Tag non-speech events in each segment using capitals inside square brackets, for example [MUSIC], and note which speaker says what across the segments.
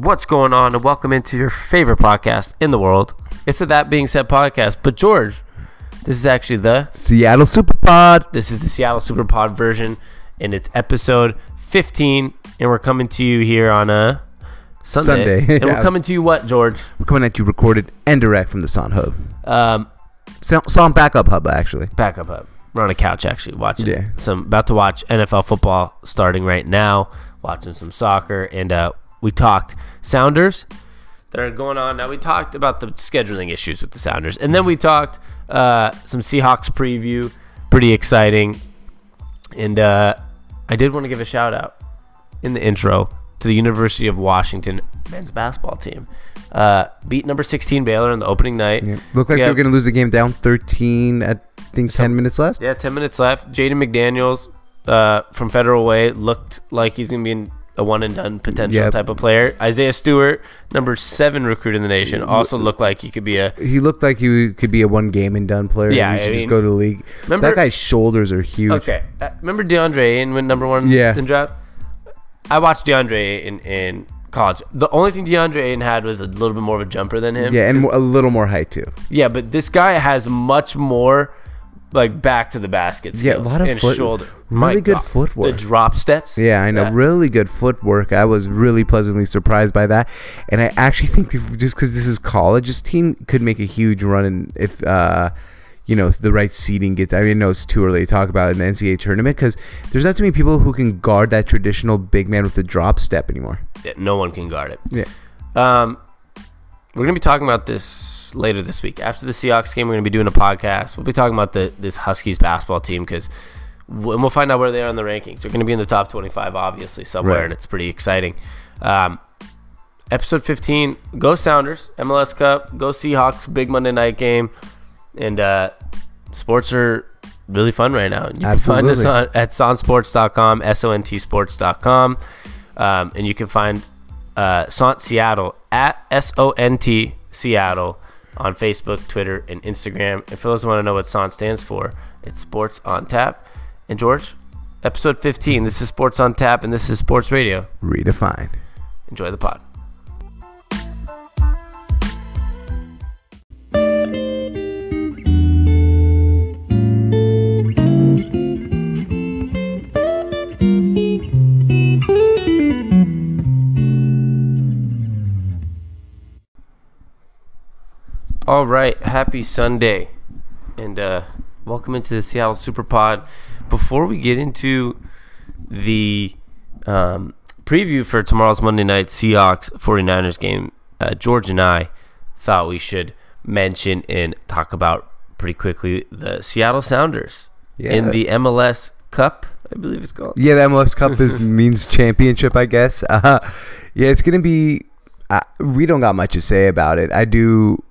Speaker 1: What's going on? And welcome into your favorite podcast in the world. It's the That Being Said podcast. But George, this is actually the
Speaker 2: Seattle Superpod.
Speaker 1: this is the Seattle Superpod version, and it's episode 15. And we're coming to you here on a Sunday.
Speaker 2: Sunday,
Speaker 1: and we're [LAUGHS] coming to you what, George?
Speaker 2: We're coming at you recorded and direct from the SONT Hub.
Speaker 1: Um,
Speaker 2: So- Son Backup Hub, actually.
Speaker 1: back up up. We're on a couch actually watching
Speaker 2: Yeah.
Speaker 1: some about to watch NFL football starting right now, watching some soccer and uh we talked Sounders that are going on. Now we talked about the scheduling issues with the Sounders. And then we talked uh some Seahawks preview, pretty exciting. And uh I did want to give a shout out in the intro to the University of Washington men's basketball team. Uh beat number 16 Baylor in the opening night.
Speaker 2: Yeah. Looked like
Speaker 1: Yeah.
Speaker 2: they were going to lose the game down 13 at, I think, 10 minutes left.
Speaker 1: Yeah, 10 minutes left. Jaden McDaniels uh, from Federal Way looked like he's going to be in a one and done potential
Speaker 2: Yep.
Speaker 1: type of player. Isaiah Stewart, number seven recruit in the nation, also looked like he could be a.
Speaker 2: He looked like he could be a one game and done player.
Speaker 1: Yeah,
Speaker 2: he
Speaker 1: I
Speaker 2: should
Speaker 1: mean-
Speaker 2: just go to the league.
Speaker 1: Remember,
Speaker 2: that guy's shoulders are huge.
Speaker 1: Okay. Uh, remember DeAndre Ayton went number one
Speaker 2: Yeah.
Speaker 1: in draft? I watched DeAndre Ayton in college. The only thing DeAndre Ayton had was a little bit more of a jumper than him.
Speaker 2: Yeah, and a little more height too.
Speaker 1: Yeah, but this guy has much more like back to the basket
Speaker 2: Yeah, a lot of
Speaker 1: and
Speaker 2: foot-
Speaker 1: shoulder.
Speaker 2: really
Speaker 1: My
Speaker 2: good
Speaker 1: God.
Speaker 2: footwork.
Speaker 1: The drop steps.
Speaker 2: Yeah, I know.
Speaker 1: Yeah.
Speaker 2: Really good footwork. I was really pleasantly surprised by that, and I actually think just because this is college, this team could make a huge run in if uh, you know the right seeding gets. I mean, I know it's too early to talk about in the NCAA tournament because there's not too many people who can guard that traditional big man with the drop step anymore.
Speaker 1: Yeah, no one can guard it.
Speaker 2: Yeah.
Speaker 1: Um, we're gonna be talking about this later this week. After the Seahawks game, we're gonna be doing a podcast. We'll be talking about the this Huskies basketball team because, and we'll find out where they are in the rankings. They're gonna be in the top twenty-five, obviously somewhere,
Speaker 2: Right.
Speaker 1: and it's pretty exciting. Um, episode fifteen, go Sounders, MLS Cup, go Seahawks, big Monday night game, and uh, sports are really fun right now. You can find us on at sontsports.com, S-O-N-T sports.com. Um, and you can find uh, SONT Seattle at S-O-N-T Seattle on Facebook, Twitter, and Instagram. And for those who want to know what SONT stands for, it's Sports on Tap. And George, episode 15, this is Sports on Tap, and this is Sports Radio.
Speaker 2: Redefined.
Speaker 1: Enjoy the pod. All right, happy Sunday, and uh, welcome into the Seattle Super Pod. Before we get into the um, preview for tomorrow's Monday night Seahawks 49ers game, uh, George and I thought we should mention and talk about pretty quickly the Seattle Sounders
Speaker 2: Yeah.
Speaker 1: in the MLS Cup, I believe it's called.
Speaker 2: Yeah, the MLS Cup is [LAUGHS] means championship, I guess. Uh, yeah, it's gonna be. Uh, we don't got much to say about it. I do.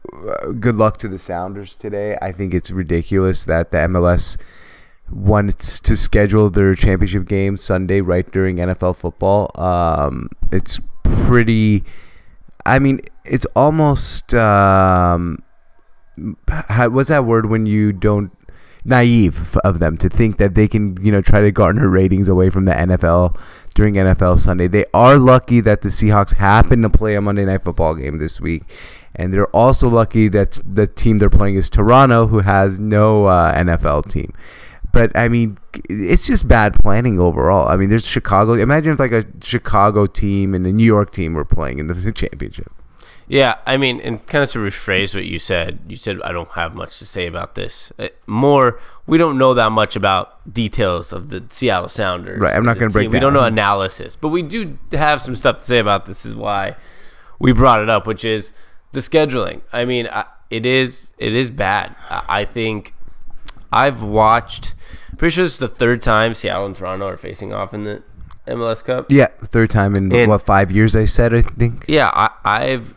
Speaker 2: Good luck to the Sounders today. I think it's ridiculous that the MLS wants to schedule their championship game Sunday right during NFL football. Um, it's pretty. I mean, it's almost. Um, how, what's that word when you don't naive of them to think that they can, you know, try to garner ratings away from the NFL during NFL Sunday. They are lucky that the Seahawks happen to play a Monday Night Football game this week, and they're also lucky that the team they're playing is Toronto, who has no uh, NFL team. But I mean, it's just bad planning overall. I mean, there's Chicago. Imagine if like a Chicago team and a New York team were playing in the [LAUGHS] championship.
Speaker 1: Yeah, I mean, and kind of to rephrase what you said, you said I don't have much to say about this. Uh, More, we don't know that much about details of the Seattle Sounders.
Speaker 2: Right, I'm not gonna break
Speaker 1: team. We don't know analysis, but we do have some stuff to say about this. Is why we brought it up, which is the scheduling. I mean, I, it is it is bad. I, I think I've watched. Pretty sure it's the third time Seattle and Toronto are facing off in the MLS Cup.
Speaker 2: Yeah, third time in
Speaker 1: And-
Speaker 2: what five years? I said I think.
Speaker 1: Yeah, I, I've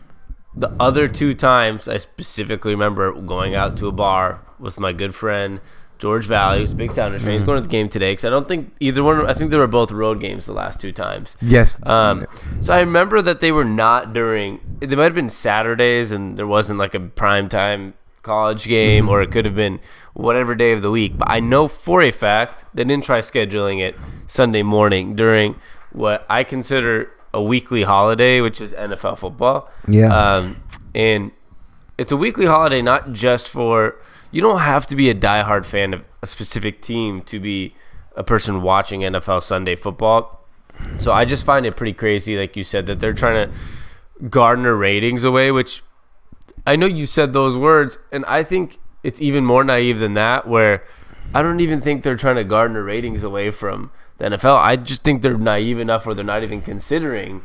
Speaker 1: the other two times I specifically remember going out to a bar with my good friend George Valley, who's a big Sounders fan. He's going to the game today because I don't think either one. I think they were both road games the last two times.
Speaker 2: Yes.
Speaker 1: Um, so I remember that they were not during. They might have been Saturdays, and there wasn't like a prime time college game, or it could have been whatever day of the week. But I know for a fact they didn't try scheduling it Sunday morning during what I consider a weekly holiday, which is NFL football.
Speaker 2: Yeah.
Speaker 1: Um, and it's a weekly holiday not just for you don't have to be a diehard fan of a specific team to be a person watching NFL Sunday football. So I just find it pretty crazy, like you said, that they're trying to garner ratings away, which I know you said those words, and I think it's even more naive than that, where I don't even think they're trying to garner ratings away from the NFL. I just think they're naive enough where they're not even considering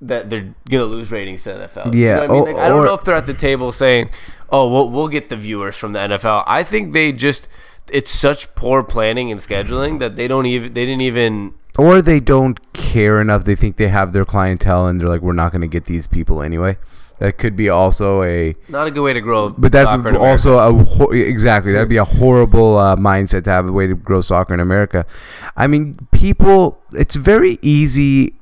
Speaker 1: that they're gonna lose ratings to the NFL.
Speaker 2: Yeah,
Speaker 1: I mean?
Speaker 2: or-
Speaker 1: Like, I don't know if they're at the table saying, "Oh, we'll we'll get the viewers from the NFL." I think they just it's such poor planning and scheduling that they don't even they didn't even
Speaker 2: or they don't care enough. They think they have their clientele, and they're like, we're not going to get these people anyway. That could be also a,
Speaker 1: not a good way to grow.
Speaker 2: but that's also a exactly that'd be a horrible uh, mindset to have a way to grow soccer in America. I mean, people, it's very easy.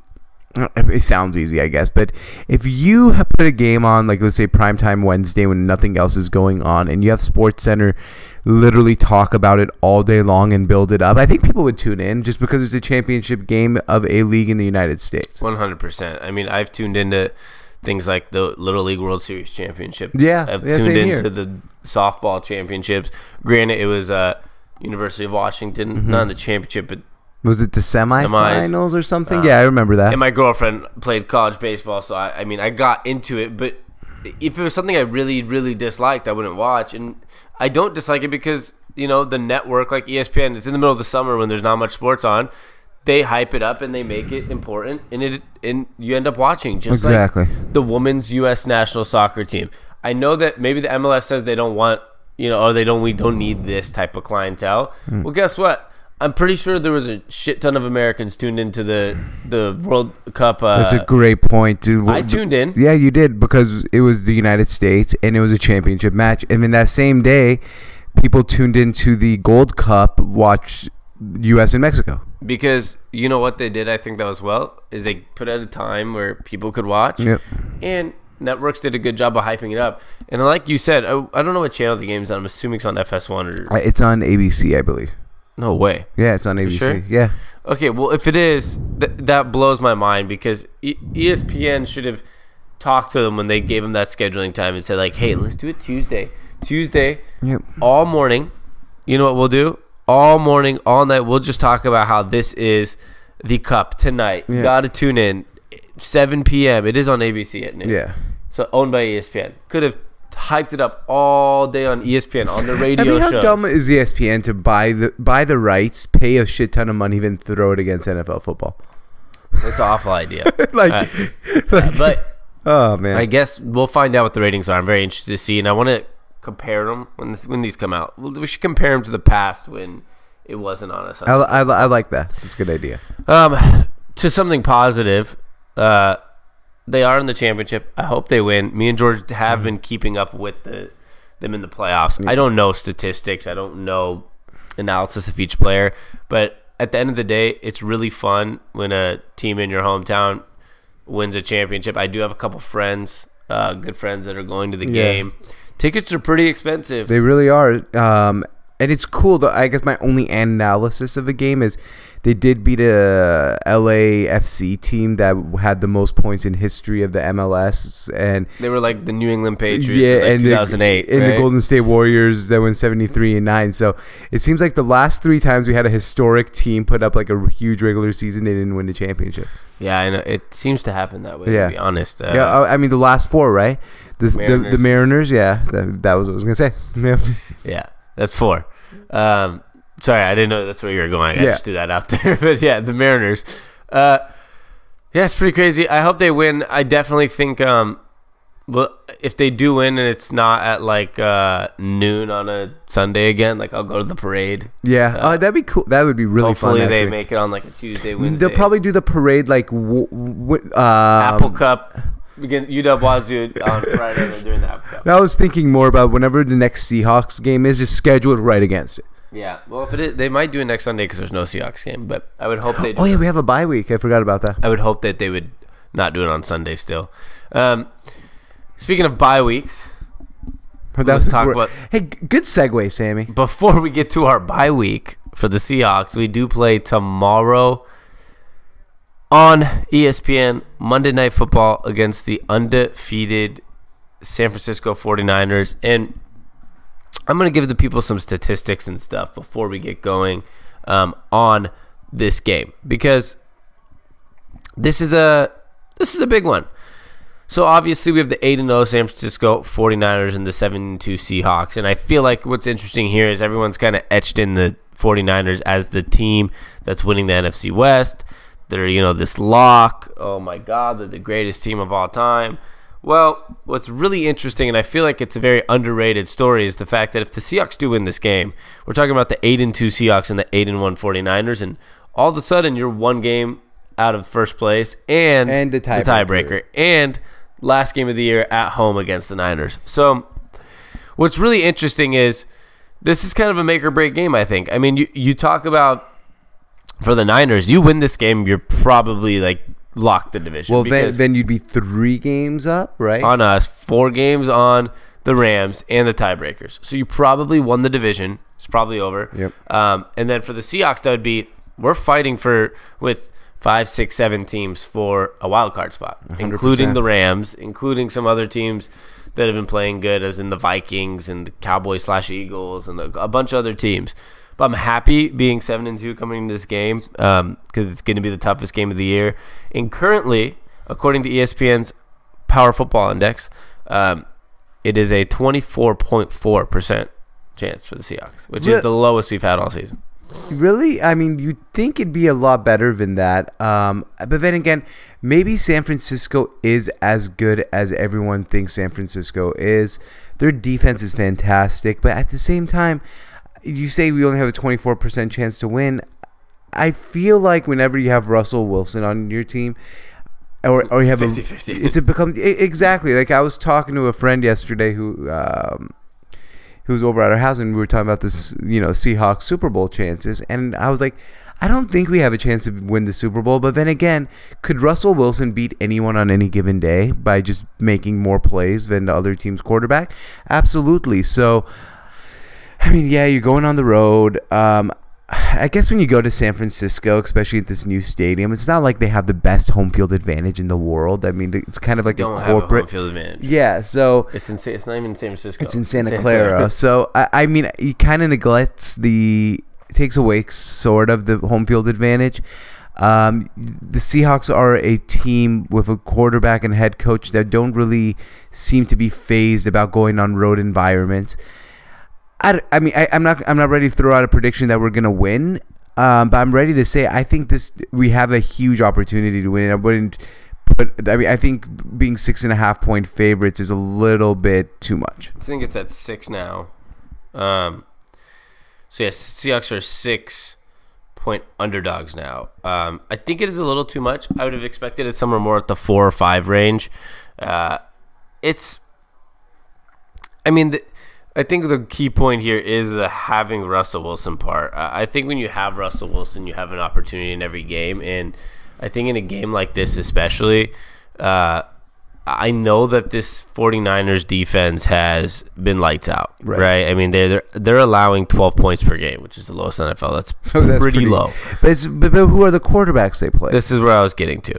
Speaker 2: It sounds easy, I guess, but if you have put a game on, like let's say primetime Wednesday when nothing else is going on, and you have Sports Center literally talk about it all day long and build it up, I think people would tune in just because it's a championship game of a league in the United States.
Speaker 1: One hundred percent. I mean, I've tuned into things like the Little League World Series championship.
Speaker 2: Yeah,
Speaker 1: I've
Speaker 2: yeah,
Speaker 1: tuned into the softball championships. Granted, it was uh, University of Washington,
Speaker 2: Mm-hmm.
Speaker 1: not in the championship, but
Speaker 2: Was it the semifinals or something?
Speaker 1: Uh,
Speaker 2: yeah, I remember that.
Speaker 1: and my girlfriend played college baseball, so I, I mean, I got into it. But if it was something I really, really disliked, I wouldn't watch. And I don't dislike it because you know the network, like ESPN, it's in the middle of the summer when there's not much sports on. They hype it up and they make it important, and it and you end up watching just like
Speaker 2: exactly.
Speaker 1: the women's U.S. national soccer team. I know that maybe the MLS says they don't want, you know, or they don't we don't need this type of clientele.
Speaker 2: Hmm.
Speaker 1: Well, guess what? I'm pretty sure there was a shit ton of Americans tuned into the the World Cup. Uh,
Speaker 2: That's a great point, dude.
Speaker 1: I tuned in.
Speaker 2: Yeah, you did because it was the United States and it was a championship match. And then that same day, people tuned into the Gold Cup, watch U.S. and Mexico.
Speaker 1: because you know what they did. I think that was well is they put at a time where people could watch,
Speaker 2: Yep.
Speaker 1: and networks did a good job of hyping it up. And like you said, I, I don't know what channel the game's on. I'm assuming it's on FS1 or
Speaker 2: It's on ABC, I believe.
Speaker 1: No way.
Speaker 2: Yeah, it's on ABC.
Speaker 1: sure?
Speaker 2: Yeah.
Speaker 1: Okay, well, if it is, th- that blows my mind because e- ESPN should have talked to them when they gave them that scheduling time and said, like, hey, let's do it Tuesday. Tuesday,
Speaker 2: Yep.
Speaker 1: all morning. You know what we'll do? All morning, all night, we'll just talk about how this is the cup tonight.
Speaker 2: Yeah.
Speaker 1: Gotta tune in. 7 p.m. It is on ABC at noon.
Speaker 2: Yeah.
Speaker 1: So owned by ESPN. Could have hyped it up all day on ESPN on the
Speaker 2: I
Speaker 1: radio
Speaker 2: mean, how
Speaker 1: show.
Speaker 2: dumb is ESPN to buy the buy the rights, pay a shit ton of money, then throw it against NFL football?
Speaker 1: It's an awful idea. [LAUGHS]
Speaker 2: like,
Speaker 1: Uh, [LAUGHS]
Speaker 2: like
Speaker 1: but
Speaker 2: oh man.
Speaker 1: I guess we'll find out what the ratings are. I'm very interested to see, and I want to compare them when this, when these come out. We'll- should compare them to the past when it wasn't on us.
Speaker 2: I, I, I like that. It's a good idea.
Speaker 1: Um, to something positive, uh, they are in the championship. I hope they win. Me and George have been keeping up with the them in the playoffs. I don't know statistics. I don't know analysis of each player, but at the end of the day, it's really fun when a team in your hometown wins a championship. I do have a couple friends, uh, good friends that are going to the
Speaker 2: Yeah.
Speaker 1: game. Tickets are pretty expensive.
Speaker 2: They really are. Um, and it's cool. Though I guess my only analysis of the game is they did beat a LAFC team that had the most points in history of the MLS, and
Speaker 1: They were like the New England Patriots,
Speaker 2: yeah,
Speaker 1: in like
Speaker 2: and
Speaker 1: 2008,
Speaker 2: the, and
Speaker 1: right?
Speaker 2: the Golden State Warriors that went seventy three and nine. So it seems like the last three times we had a historic team put up like a huge regular season, they didn't win the championship.
Speaker 1: Yeah, I know. It seems to happen that way.
Speaker 2: Yeah.
Speaker 1: To be honest. Uh,
Speaker 2: yeah, I mean the last four, right? The the, the
Speaker 1: Mariners.
Speaker 2: Mariners, yeah, that, that was what I was gonna say. [LAUGHS] Yeah.
Speaker 1: Yeah, that's four. Um, sorry, I didn't know that's where you were going. I
Speaker 2: Yeah.
Speaker 1: just threw that out [LAUGHS] there. but yeah, the Mariners. Uh, yeah, it's pretty crazy. I hope they win. I definitely think. Um, well, if they do win and it's not at like uh, noon on a Sunday again, like I'll go to the parade.
Speaker 2: Yeah, uh, that'd be cool. That would be really
Speaker 1: Hopefully
Speaker 2: fun.
Speaker 1: they
Speaker 2: actually.
Speaker 1: make it on like a Tuesday, Wednesday.
Speaker 2: They'll probably do the parade like w- w- um,
Speaker 1: Apple Cup against UW Wazoo on Friday. The Apple Cup.
Speaker 2: I was thinking more about whenever the next Seahawks game is, just schedule it right against it.
Speaker 1: Yeah, well, if it is, they might do it next Sunday because there's no Seahawks game. But I would hope they.
Speaker 2: Oh yeah, we have a bye week. I forgot about that.
Speaker 1: I would hope that they would not do it on Sunday still. Um, speaking of bye weeks,
Speaker 2: That's
Speaker 1: talk about-
Speaker 2: Hey, good segue, Sami.
Speaker 1: before we get to our bye week for the Seahawks, we do play tomorrow on ESPN Monday Night Football against the undefeated San Francisco 49ers. And I'm going to give the people some statistics and stuff before we get going um, on this game because this is a this is a big one. So obviously we have the 8 and 0 San Francisco 49ers and the 7 and 2 Seahawks and I feel like what's interesting here is everyone's kind of etched in the 49ers as the team that's winning the NFC West. They're, you know, this lock. Oh my god, they're the greatest team of all time. Well, what's really interesting and I feel like it's a very underrated story is the fact that if the Seahawks do win this game, we're talking about the 8 and 2 Seahawks and the 8 and 1 49ers and all of a sudden you're one game out of first place and,
Speaker 2: And the tiebreaker.
Speaker 1: tiebreaker and last game of the year at home against the Niners. So what's really interesting is this is kind of a make or break game, I think. I mean, you, you talk about for the Niners, you win this game, you're probably like locked the division.
Speaker 2: Well, then, then you'd be three games up, right?
Speaker 1: on us, four games on the Rams and the tiebreakers. So you probably won the division. It's probably over.
Speaker 2: Yep.
Speaker 1: Um, and then for the Seahawks, that would be we're fighting for with five, six, seven teams for a wild card spot, including
Speaker 2: 100%.
Speaker 1: the Rams, including some other teams that have been playing good, as in the Vikings and the Cowboys slash Eagles and a bunch of other teams. But I'm happy being seven and two coming into this game because it's going to be the toughest game of the year. And currently, according to ESPN's Power Football Index, um, it is a 24.4 percent chance for the Seahawks, which
Speaker 2: Re-
Speaker 1: is the lowest we've had all season.
Speaker 2: Really? I mean, you'd think it'd be a lot better than that. Um, but then again, maybe San Francisco is as good as everyone thinks San Francisco is. Their defense is fantastic, but at the same time, you say we only have a 24% chance to win. I feel like whenever you have Russell Wilson on your team, or, or you have
Speaker 1: 50-50.
Speaker 2: a, it's a become exactly like I was talking to a friend yesterday who um, who was over at our house and we were talking about this, you know, Seahawks Super Bowl chances, and I was like, I don't think we have a chance to win the Super Bowl. But then again, could Russell Wilson beat anyone on any given day by just making more plays than the other team's quarterback? Absolutely. So, I mean, yeah, you're going on the road. Um, I guess when you go to San Francisco, especially at this new stadium, it's not like they have the best home field advantage in the world. I mean, it's kind of like
Speaker 1: Don't
Speaker 2: a
Speaker 1: have a home
Speaker 2: corporate.
Speaker 1: field advantage.
Speaker 2: Yeah, so
Speaker 1: It's in. It's not even in San Francisco.
Speaker 2: it's in Santa Clara. [LAUGHS] so I, I mean, he kind of neglects the takes away sort of the home field advantage. Um, the Seahawks are a team with a quarterback and head coach that don't really seem to be phased about going on road environments. I, I mean, I, I'm not I'm not ready to throw out a prediction that we're gonna win, um, but I'm ready to say I think this we have a huge opportunity to win. I wouldn't put. I mean, I think being six and a half point favorites is a little bit too much.
Speaker 1: I think it's at six now. Um, so yes, Seahawks are six point underdogs now. Um, I think it is a little too much. I would have expected it somewhere more at the four or five range. Uh, it's, I mean, the, I think the key point here is the having Russell Wilson part. I think when you have Russell Wilson, you have an opportunity in every game, and I think in a game like this especially. Uh, I know that this 49ers defense has been lights out,
Speaker 2: Right.
Speaker 1: right? I mean, they're, they're they're allowing 12 points per game, which is the lowest NFL. That's,
Speaker 2: Oh, [LAUGHS] that's
Speaker 1: pretty,
Speaker 2: pretty-
Speaker 1: low.
Speaker 2: But, it's, but, but who are the quarterbacks they play?
Speaker 1: This is where I was getting to.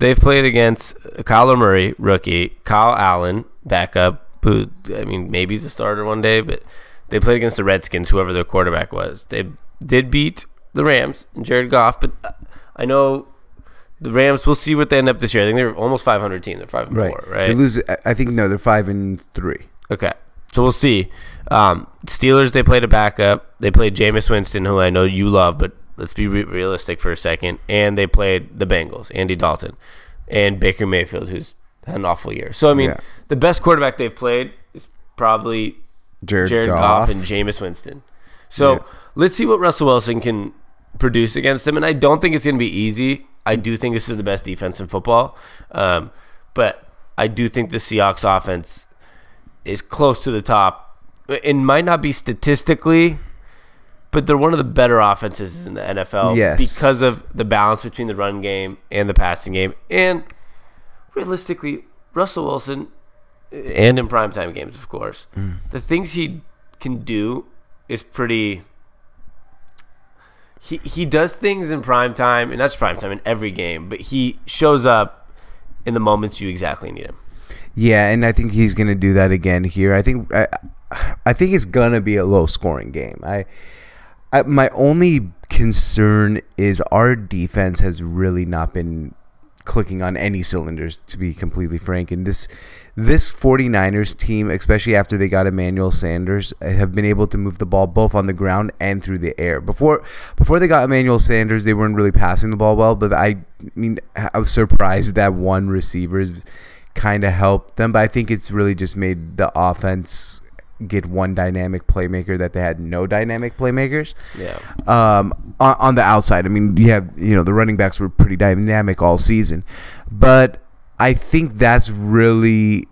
Speaker 1: They've played against Kyler Murray, rookie, Kyle Allen, backup, who, I mean, maybe he's a starter one day, but they played against the Redskins, whoever their quarterback was. They did beat the Rams and Jared Goff, but I know the Rams, we'll see what they end up this year. I think they're almost 500 team. They're 5 and
Speaker 2: right.
Speaker 1: 4, right?
Speaker 2: They lose. I- I think no, they're five and three.
Speaker 1: Okay. So we'll see. Um, Steelers, they played a backup. They played Jameis Winston, who I know you love, but let's be re- realistic for a second. And they played the Bengals, Andy Dalton, and Baker Mayfield, who's had an awful year. So, I mean,
Speaker 2: Yeah.
Speaker 1: the best quarterback they've played is probably
Speaker 2: Jared,
Speaker 1: Jared Goff.
Speaker 2: Goff.
Speaker 1: and Jameis Winston. So
Speaker 2: Yeah.
Speaker 1: let's see what Russell Wilson can produce against them. And I don't think it's going to be easy. I do think this is the best defense in football. Um, but I do think the Seahawks offense is close to the top. It might not be statistically, but they're one of the better offenses in the NFL
Speaker 2: Yes.
Speaker 1: because of the balance between the run game and the passing game. And realistically, Russell Wilson, uh, and in primetime games, of course, mm. the things he can do is pretty. he he does things in prime time, and that's prime time in every game, but he shows up in the moments you exactly need him.
Speaker 2: Yeah, and I think he's gonna do that again here. I think I, I think it's gonna be a low scoring game. I, I my only concern is our defense has really not been clicking on any cylinders to be completely frank. And this this 49ers team especially after they got Emmanuel Sanders have been able to move the ball both on the ground and through the air. Before before they got Emmanuel Sanders they weren't really passing the ball well but I mean I was surprised that one receiver kind of helped them. But I think it's really just made the offense get one dynamic playmaker that they had no dynamic playmakers.
Speaker 1: Yeah.
Speaker 2: Um, on, on the outside, I mean, you have you know the running backs were pretty dynamic all season, but I think that's really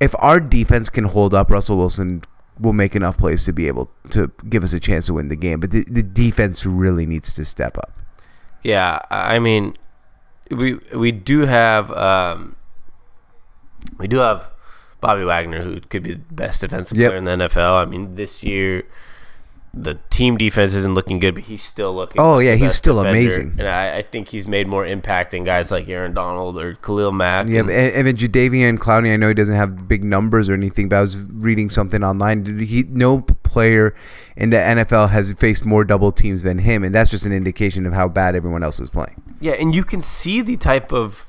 Speaker 2: if our defense can hold up, Russell Wilson will make enough plays to be able to give us a chance to win the game. But the, the defense really needs to step up.
Speaker 1: Yeah, I mean, we we do have um, we do have Bobby Wagner, who could be the best defensive
Speaker 2: Yep.
Speaker 1: player in the NFL. I mean, this year the team defense isn't looking good, but he's still looking.
Speaker 2: Oh,
Speaker 1: like
Speaker 2: yeah, he's still
Speaker 1: defender.
Speaker 2: amazing.
Speaker 1: and I, I think he's made more impact than guys like Aaron Donald or Khalil Mack.
Speaker 2: Yeah,
Speaker 1: and-
Speaker 2: and, and then Jadeveon Clowney, I know he doesn't have big numbers or anything, but I was reading something online. He no player in the NFL has faced more double teams than him, and that's just an indication of how bad everyone else is playing.
Speaker 1: Yeah, and you can see the type of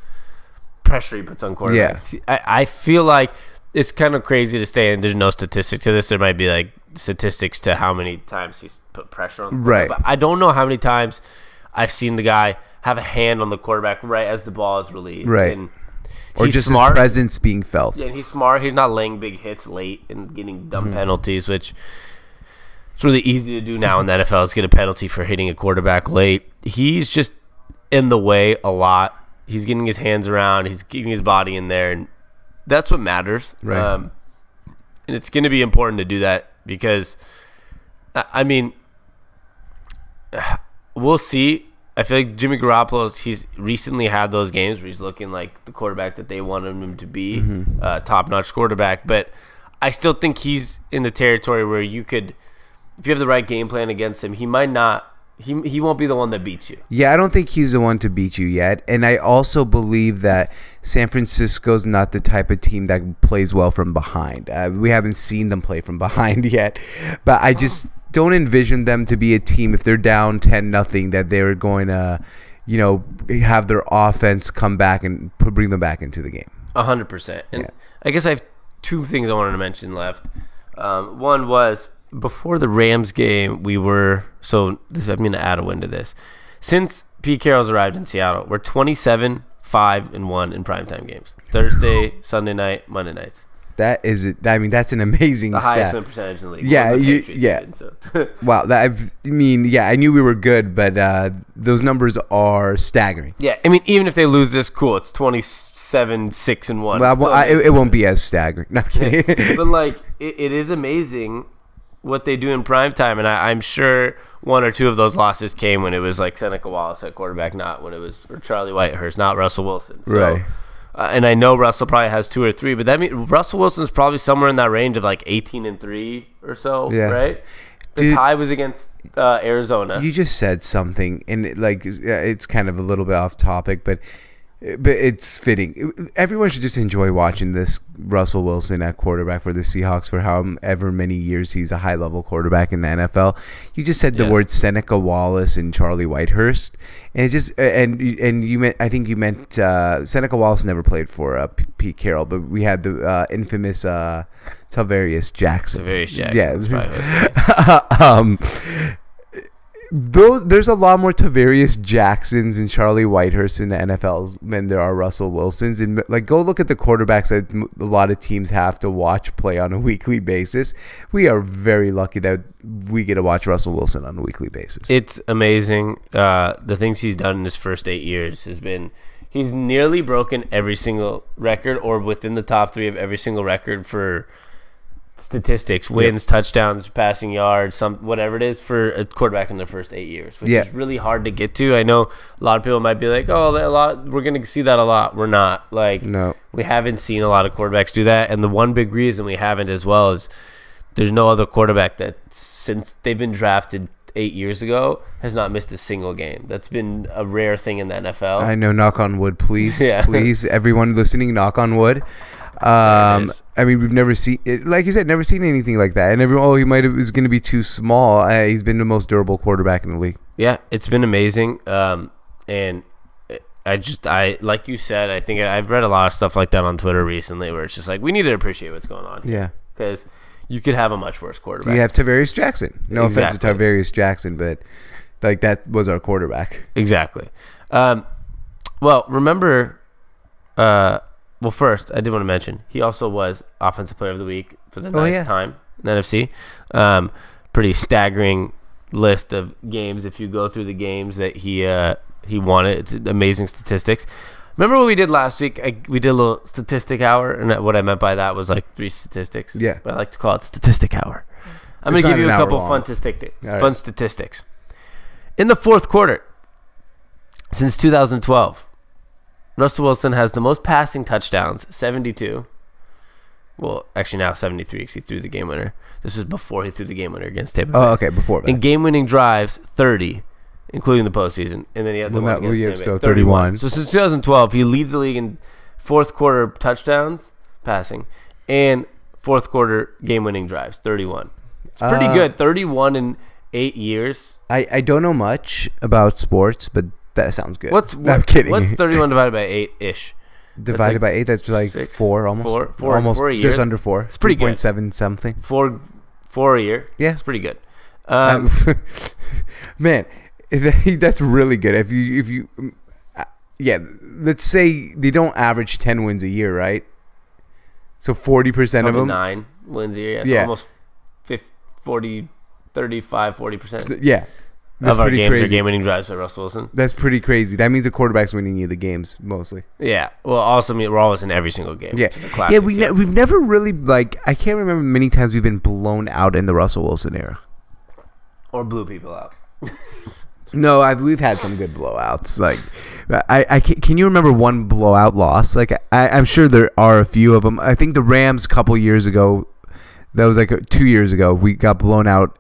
Speaker 1: pressure he puts on quarterbacks. I, I feel like it's kind of crazy to say, and there's no statistics to this. There might be like statistics to how many times he's put pressure on. The
Speaker 2: Right.
Speaker 1: But I don't know how many times I've seen the guy have a hand on the quarterback right as the ball is released.
Speaker 2: Right.
Speaker 1: And
Speaker 2: Or just
Speaker 1: smart.
Speaker 2: his presence being felt.
Speaker 1: Yeah, he's smart. He's not laying big hits late and getting dumb
Speaker 2: Mm-hmm.
Speaker 1: penalties, which it's really easy to do now in the NFL. Is get a penalty for hitting a quarterback late. He's just in the way a lot. He's getting his hands around. He's keeping his body in there, and that's what matters.
Speaker 2: Right.
Speaker 1: Um, and it's going to be important to do that because, I mean, [SIGHS] we'll see. I feel like Jimmy Garoppolo's he's recently had those games where he's looking like the quarterback that they wanted him to be,
Speaker 2: Mm-hmm.
Speaker 1: uh, top notch quarterback. But I still think he's in the territory where you could, if you have the right game plan against him, he might not. He, he won't be the one that beats you.
Speaker 2: Yeah, I don't think he's the one to beat you yet. And I also believe that San Francisco's not the type of team that plays well from behind. Uh, we haven't seen them play from [LAUGHS] behind yet. But I just don't envision them to be a team if they're down 10 nothing that they're going to, you know, have their offense come back and bring them back into the game.
Speaker 1: A hundred percent. And
Speaker 2: Yeah.
Speaker 1: I guess I have two things I wanted to mention left. Um, one was before the Rams game, we were so this. I'm going to add a win to this. Since Pete Carroll's arrived in Seattle, we're 27, five and one in primetime games. Thursday, Sunday night, Monday nights.
Speaker 2: That is, I mean, that's an amazing
Speaker 1: The highest win percentage in the league.
Speaker 2: Yeah,
Speaker 1: the
Speaker 2: you- yeah.
Speaker 1: did, so. [LAUGHS]
Speaker 2: Wow, that I've, I mean, yeah, I knew we were good, but uh, those numbers are staggering.
Speaker 1: yeah, I mean, even if they lose this, cool. It's 27, six and one.
Speaker 2: Well,
Speaker 1: still
Speaker 2: I, it, it won't be as staggering. No, I'm kidding.
Speaker 1: but like [LAUGHS] it, it is amazing what they do in prime time and I, i'm sure one or two of those losses came when it was like seneca wallace at quarterback not when it was or charlie whitehurst not russell wilson so,
Speaker 2: Right.
Speaker 1: uh, and i know russell probably has two or three but that means russell wilson's probably somewhere in that range of like 18 and 3 or so
Speaker 2: Yeah.
Speaker 1: right the
Speaker 2: Dude-
Speaker 1: tie was against uh, arizona
Speaker 2: you just said something, and it, like it's kind of a little bit off topic, but but it's fitting. Everyone should just enjoy watching this Russell Wilson at quarterback for the Seahawks for however many years he's a high level quarterback in the NFL. You just said the
Speaker 1: Yes.
Speaker 2: words Seneca Wallace and Charlie Whitehurst, and it just and and you meant I think you meant uh, Seneca Wallace never played for uh, Pete Carroll, but we had the uh, infamous uh, Tarvaris Jackson.
Speaker 1: Tarvaris Jackson,
Speaker 2: Yeah. [LAUGHS] um, those, there's a lot more Tarvaris Jacksons and Charlie Whitehurst in the NFL than there are Russell Wilsons. And like, go look at the quarterbacks that a lot of teams have to watch play on a [LAUGHS] weekly basis. We are very lucky that we get to watch Russell Wilson on a weekly basis.
Speaker 1: It's amazing. Uh, the things he's done in his first eight years has been. He's nearly broken every single record, or within the top three of every single record for statistics, wins, touchdowns, passing yards, some whatever it is for a quarterback in their first eight years, which
Speaker 2: Yeah.
Speaker 1: is really hard to get to. I know a lot of people might be like, "Oh, a lot. We're gonna see that a lot." We're not. Like,
Speaker 2: no.
Speaker 1: we haven't seen a lot of quarterbacks do that, and the one big reason we haven't as well is there's no other quarterback that since they've been drafted eight years ago has not missed a single game. That's been a rare thing in the NFL.
Speaker 2: I know. Knock on wood, please, [LAUGHS]
Speaker 1: Yeah.
Speaker 2: please, everyone listening, knock on wood. Um. I mean, we've never seen, it, like you said, never seen anything like that. And everyone, oh, he might have is going to be too small. Uh, he's been the most durable quarterback in the league.
Speaker 1: Yeah, it's been amazing. Um, and I just, I like you said, I think I've read a lot of stuff like that on Twitter recently, where it's just like we need to appreciate what's going on
Speaker 2: Yeah.
Speaker 1: because you could have a much worse quarterback.
Speaker 2: You have Tarvaris Jackson. No offense to
Speaker 1: Exactly.
Speaker 2: Tarvaris Jackson, but like that was our quarterback.
Speaker 1: Exactly. Um, well, remember, uh, well, first I did want to mention he also was offensive player of the week for the
Speaker 2: Oh,
Speaker 1: ninth
Speaker 2: yeah.
Speaker 1: time in the NFC. Um, pretty staggering list of games if you go through the games that he uh, he won it. It's amazing statistics. Remember what we did last week? I, we did a little statistic hour, and what I meant by that was like three statistics.
Speaker 2: Yeah.
Speaker 1: but I like to call it statistic hour. I'm
Speaker 2: It's
Speaker 1: gonna give you a couple fun statistics.
Speaker 2: Right.
Speaker 1: Fun statistics. In the fourth quarter, since 2012, Russell Wilson has the most passing touchdowns, 72. Well, actually now 73 because he threw the game winner. This was before he threw the game winner against Tampa Bay.
Speaker 2: Oh, okay. Before that.
Speaker 1: And game-winning drives, 30, including the postseason. And then he had the
Speaker 2: Well,
Speaker 1: one against
Speaker 2: so 31.
Speaker 1: So since 2012, he leads the league in fourth quarter touchdowns passing and fourth quarter game-winning drives, 31. It's pretty
Speaker 2: Uh,
Speaker 1: good. 31 in eight years.
Speaker 2: I, I don't know much about sports, but that sounds good.
Speaker 1: What's [LAUGHS]
Speaker 2: No, I'm kidding.
Speaker 1: What's 31 divided by eight ish?
Speaker 2: divided
Speaker 1: like
Speaker 2: by eight? That's like
Speaker 1: six,
Speaker 2: four, almost.
Speaker 1: four- four-
Speaker 2: almost
Speaker 1: four
Speaker 2: just under four.
Speaker 1: It's pretty good.
Speaker 2: 3.7 something.
Speaker 1: Four, four a year.
Speaker 2: Yeah.
Speaker 1: it's pretty good. Um,
Speaker 2: Um, [LAUGHS] man, [LAUGHS] that's really good. If you if you, um, uh, yeah, let's say they don't average ten wins a year, right? So forty percent of them,
Speaker 1: nine wins a year. Yeah, so
Speaker 2: Yeah.
Speaker 1: almost 50, 40, 35, 40 percent
Speaker 2: yeah, that's
Speaker 1: of our
Speaker 2: pretty
Speaker 1: games are
Speaker 2: crazy.
Speaker 1: game-winning drives by Russell Wilson.
Speaker 2: That's pretty crazy. That means the quarterback's winning you the games mostly.
Speaker 1: Yeah. Well, also mean we're always in every single game.
Speaker 2: Yeah,
Speaker 1: which is a classic
Speaker 2: yeah. We ne- we've never really like I can't remember many times we've been blown out in the Russell Wilson era.
Speaker 1: or blew people out. [LAUGHS]
Speaker 2: No, I've, we've had some good blowouts. Like, I, I can, can you remember one blowout loss? Like, I, I'm sure there are a few of them. I think the Rams a couple years ago, that was like two years ago, we got blown out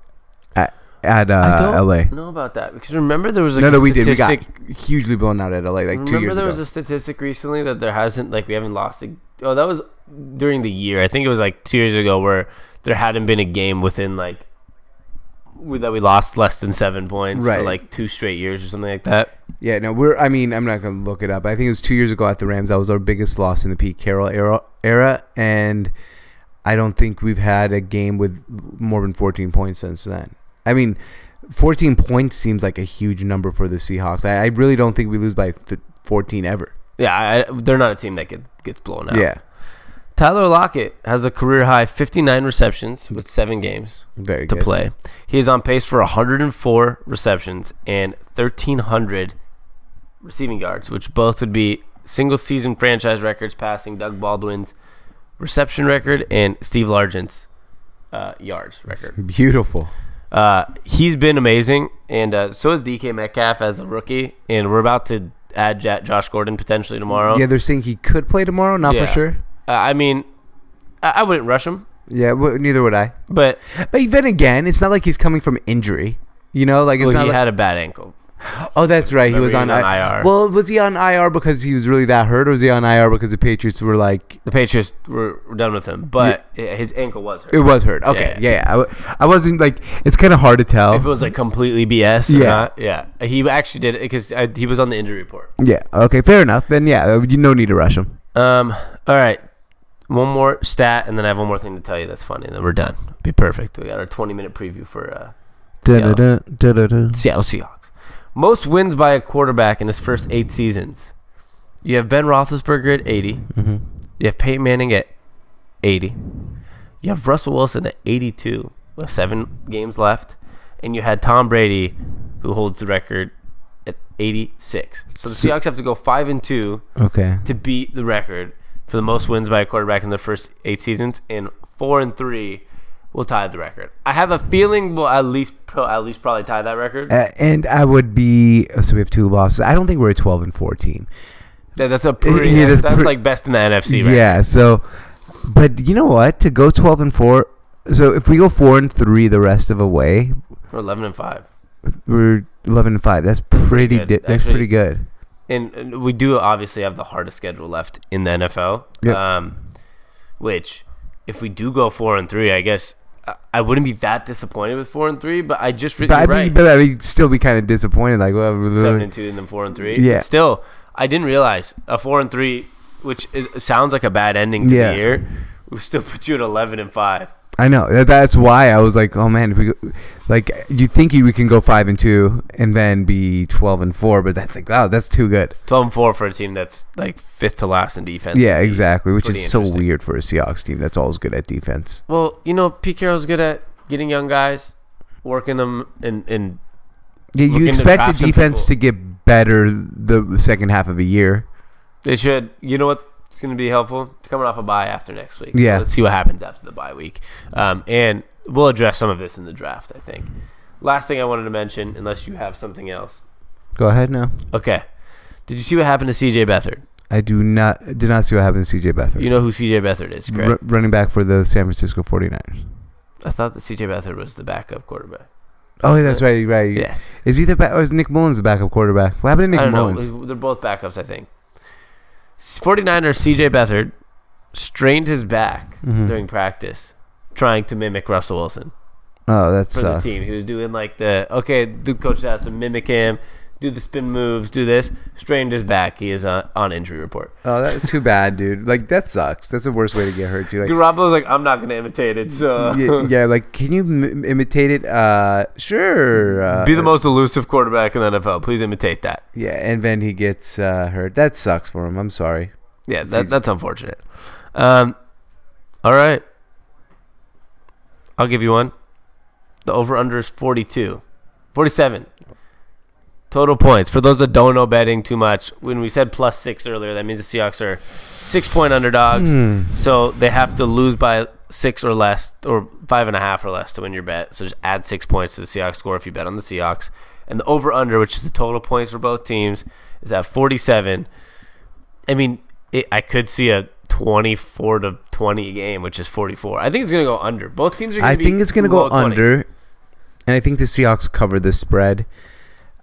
Speaker 2: at at
Speaker 1: I
Speaker 2: uh,
Speaker 1: don't
Speaker 2: LA.
Speaker 1: know about that because remember there was like
Speaker 2: No,
Speaker 1: a
Speaker 2: no, we did. We got hugely blown out at LA like two years.
Speaker 1: remember there
Speaker 2: ago.
Speaker 1: was a statistic recently that there hasn't like we haven't lost a. Oh, that was during the year. I think it was like two years ago where there hadn't been a game within like that we lost less than seven points for like two straight years or something like that.
Speaker 2: yeah, no, we're. I mean, I'm not gonna look it up. I think it was two years ago at the Rams. That was our biggest loss in the Pete Carroll era, era, and I don't think we've had a game with more than 14 points since then. I mean, 14 points seems like a huge number for the Seahawks. I, I really don't think we lose by th- 14 ever.
Speaker 1: Yeah, I, they're not a team that get, gets blown out.
Speaker 2: Yeah,
Speaker 1: Tyler Lockett has a career high 59 receptions with seven games
Speaker 2: very
Speaker 1: to
Speaker 2: good.
Speaker 1: play. He is on pace for 104 receptions and 1,300 receiving yards, which both would be single season franchise records, passing Doug Baldwin's reception record and Steve Largent's uh, yards record.
Speaker 2: Beautiful.
Speaker 1: Uh, he's been amazing, and uh, so is DK Metcalf as a rookie. And we're about to add Josh Gordon potentially tomorrow.
Speaker 2: Yeah, they're saying he could play tomorrow. Not
Speaker 1: Yeah.
Speaker 2: for sure.
Speaker 1: Uh, I mean, I, I wouldn't rush him,
Speaker 2: Yeah, well, neither would I.
Speaker 1: but
Speaker 2: But then again, it's not like he's coming from injury. You know, like it's
Speaker 1: well,
Speaker 2: not.
Speaker 1: he
Speaker 2: like,
Speaker 1: had a bad ankle.
Speaker 2: oh, that's right. He was
Speaker 1: he
Speaker 2: on,
Speaker 1: was on
Speaker 2: I-
Speaker 1: IR.
Speaker 2: Well, was he on IR because he was really that hurt, or was he on IR because the Patriots were like
Speaker 1: The Patriots were, were done with him, but his ankle was hurt.
Speaker 2: it was hurt? Okay,
Speaker 1: Yeah.
Speaker 2: yeah, yeah. I, w- I wasn't like it's kind of hard to tell.
Speaker 1: if it was like completely BS, or
Speaker 2: Yeah.
Speaker 1: not, yeah, he actually did it because he was on the injury report.
Speaker 2: yeah. Okay. Fair enough. Then yeah, you no need to rush him.
Speaker 1: Um, all right, one more stat, and then I have one more thing to tell you that's funny, and then we're done. Be perfect. We got our 20 minute preview for uh,
Speaker 2: Da-da-da, da-da-da.
Speaker 1: Seattle Seahawks. Most wins by a quarterback in his first eight seasons. You have Ben Roethlisberger at 80.
Speaker 2: Mhm.
Speaker 1: You have Peyton Manning at 80. You have Russell Wilson at 82 with seven games left. And you had Tom Brady, who holds the record at 86. So the Seahawks have to go 5 and 2
Speaker 2: Okay.
Speaker 1: to beat the record for the most wins by a quarterback in the first eight seasons. And 4 and 3 will tie the record. I have a feeling we'll at least, pro- at least probably tie that record.
Speaker 2: Uh, and I would be so we have two losses. I don't think we're a twelve and four team.
Speaker 1: Yeah, that's a pretty. [LAUGHS]
Speaker 2: Yeah,
Speaker 1: that's
Speaker 2: that's pre-
Speaker 1: like best in the NFC, right?
Speaker 2: Yeah. So, but you know what? To go twelve and four. So if we go four and three the rest of the way,
Speaker 1: Or eleven and five.
Speaker 2: We're eleven and five. That's pretty. Di- that's
Speaker 1: Actually-
Speaker 2: pretty good.
Speaker 1: And we do obviously have the hardest schedule left in the NFL.
Speaker 2: Yep.
Speaker 1: Um, which, if we do go four and three, I guess I, wouldn't be that disappointed with four and three. But I just
Speaker 2: But I'd be, but I'd still be kind of disappointed. Like, well,
Speaker 1: seven and two and then four and three.
Speaker 2: Yeah.
Speaker 1: Still, I didn't realize a four and three, which is, sounds like a bad ending to
Speaker 2: Yeah.
Speaker 1: the year. We still put you at eleven and five.
Speaker 2: I know that's why I was like, oh man, if we go, like you think you we can go five and two and then be twelve and four, but that's like wow, that's too good.
Speaker 1: Twelve and four for a team that's like fifth to last in defense.
Speaker 2: Yeah, exactly. Which is so weird for a Seahawks team that's always good at defense.
Speaker 1: Well, you know, Pete Carroll's good at getting young guys, working them, and and
Speaker 2: Yeah, you expect the defense to get better the second half of a year.
Speaker 1: They should. You know what's going to be helpful? Coming off a bye after next week.
Speaker 2: Yeah.
Speaker 1: let's see what happens after the bye week. Um, and we'll address some of this in the draft, I think. Last thing I wanted to mention, unless you have something else.
Speaker 2: Go ahead now.
Speaker 1: Okay. Did you see what happened to CJ Beathard?
Speaker 2: I do not did not see what happened to CJ Beathard.
Speaker 1: You know who CJ Beathard is, correct?
Speaker 2: R- running back for the San Francisco 49ers.
Speaker 1: I thought that CJ Beathard was the backup quarterback.
Speaker 2: Oh, yeah, that's right, right.
Speaker 1: Yeah.
Speaker 2: Is he the back or is Nick Mullens the backup quarterback? What happened to Nick Mullens?
Speaker 1: know. They're both backups, I think. 49ers CJ Beathard strained his back
Speaker 2: Mhm.
Speaker 1: during practice trying to mimic Russell Wilson.
Speaker 2: Oh, that's
Speaker 1: for
Speaker 2: sucks.
Speaker 1: the team. He was doing like the okay, the coach has to mimic him, do the spin moves, do this. Strained his back. He is on, on injury report.
Speaker 2: Oh, that's too bad, dude. Like that sucks. That's the worst way to get hurt, too. Like,
Speaker 1: Garoppolo's like, I'm not gonna imitate it. So [LAUGHS]
Speaker 2: yeah, yeah, like can you m- imitate it? Uh, sure. Uh,
Speaker 1: be the most elusive quarterback in the NFL. Please imitate that.
Speaker 2: Yeah, and then he gets uh, hurt. That sucks for him. I'm sorry.
Speaker 1: Yeah, that, that's unfortunate. Um, all right, I'll give you one. The over under is 42, 47. Total points. For those that don't know betting too much, when we said plus six earlier, that means the Seahawks are six point underdogs.
Speaker 2: Hmm.
Speaker 1: So they have to lose by six or less, or five and a half or less to win your bet. So just add six points to the Seahawks score if you bet on the Seahawks. And the over under, which is the total points for both teams, is at 47. I mean, it, I could see a 24 to 20 game, which is 44. I think it's going to go under. Both teams are going
Speaker 2: I think it's gonna go
Speaker 1: 20s.
Speaker 2: under, and I think the Seahawks cover the spread.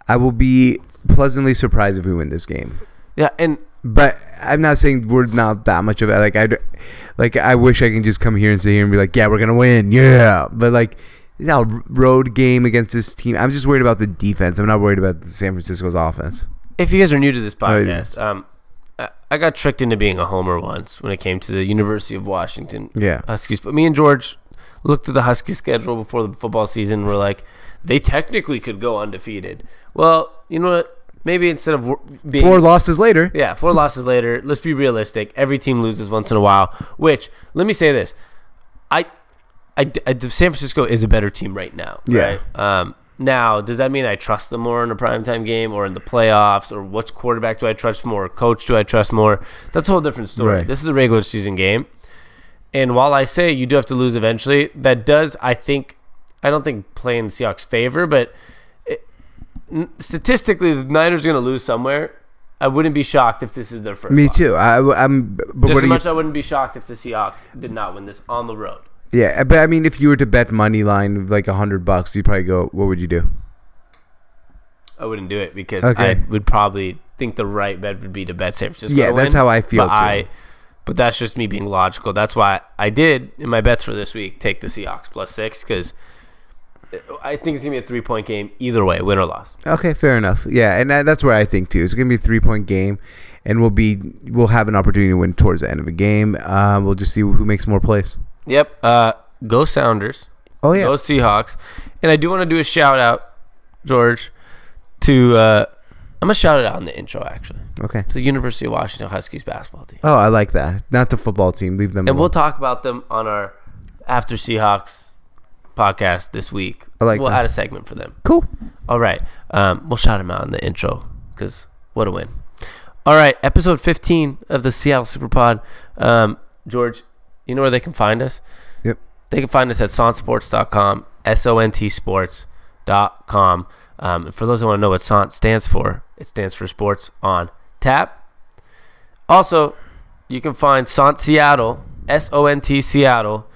Speaker 2: I will be pleasantly surprised if we win this game.
Speaker 1: Yeah, and
Speaker 2: But I'm not saying we're not that much of it. Like I, like I wish I can just come here and sit here and be like, yeah, we're gonna win, yeah. But like, you know, road game against this team. I'm just worried about the defense. I'm not worried about the San Francisco's offense.
Speaker 1: if you guys are new to this
Speaker 2: Oh,
Speaker 1: podcast, um, I, I got tricked into being a homer once when it came to the University of Washington
Speaker 2: Yeah.
Speaker 1: Huskies. But me and George looked at the Husky schedule before the football season. And we're like, they technically could go undefeated. Well, you know what? Maybe instead of being
Speaker 2: Four losses later.
Speaker 1: yeah, four losses later. Let's be realistic. Every team loses once in a while. Which let me say this, I, I, I San Francisco is a better team right now.
Speaker 2: Yeah.
Speaker 1: Right? Um. Now, does that mean I trust them more in a primetime game or in the playoffs or which quarterback do I trust more? Coach do I trust more? That's a whole different story.
Speaker 2: Right.
Speaker 1: This is a regular season game. And while I say you do have to lose eventually, that does, I think, I don't think play in the Seahawks' favor, but it, statistically, the Niners are going to lose somewhere. I wouldn't be shocked if this is their first.
Speaker 2: Me
Speaker 1: loss.
Speaker 2: too. I, am But
Speaker 1: Just as
Speaker 2: are you?
Speaker 1: much I wouldn't be shocked if the Seahawks did not win this on the road.
Speaker 2: Yeah, uh, but I mean, if you were to bet money line like a hundred bucks, you'd probably go. What would you do?
Speaker 1: I wouldn't do it because
Speaker 2: Okay.
Speaker 1: I would probably think the right bet would be to bet San Francisco.
Speaker 2: Yeah, that's
Speaker 1: win,
Speaker 2: how I feel
Speaker 1: But
Speaker 2: too.
Speaker 1: I, but that's just me being logical. That's why I did in my bets for this week take the Seahawks plus six because I think it's gonna be a three point game either way, win or loss.
Speaker 2: Okay, fair enough. Yeah, and that's where I think too. It's gonna be a three point game, and we'll be we'll have an opportunity to win towards the end of the game. Uh, we'll just see who makes more plays.
Speaker 1: Yep. Uh, go Sounders.
Speaker 2: Oh yeah,
Speaker 1: Go Seahawks. And I do want to do a shout out, George, to uh, I'm gonna shout it out in the intro actually.
Speaker 2: okay.
Speaker 1: To the University of Washington Huskies basketball team.
Speaker 2: Oh, I like that. Not the football team. Leave them.
Speaker 1: And we'll talk about them on our After Seahawks podcast this week.
Speaker 2: I like
Speaker 1: we'll
Speaker 2: that.
Speaker 1: add a segment for them.
Speaker 2: cool.
Speaker 1: All right. Um, we'll shout them out in the intro because what a win. All right. Episode 15 of the Seattle Superpod. Um, George, you know where they can find us?
Speaker 2: Yep.
Speaker 1: They can find us at sontsports.com, S O N T sports.com. Um, and for those who want to know what SONT stands for, it stands for Sports on Tap. Also, you can find SONT Seattle, S O N T Seattle,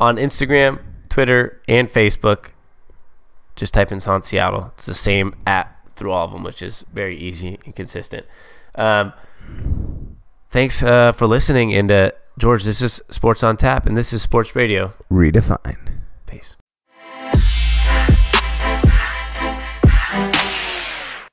Speaker 1: on Instagram, Twitter, and Facebook. Just type in on Seattle. It's the same app through all of them, which is very easy and consistent. Um, thanks uh, for listening. And uh, George, this is Sports on Tap, and this is Sports Radio.
Speaker 2: Redefined.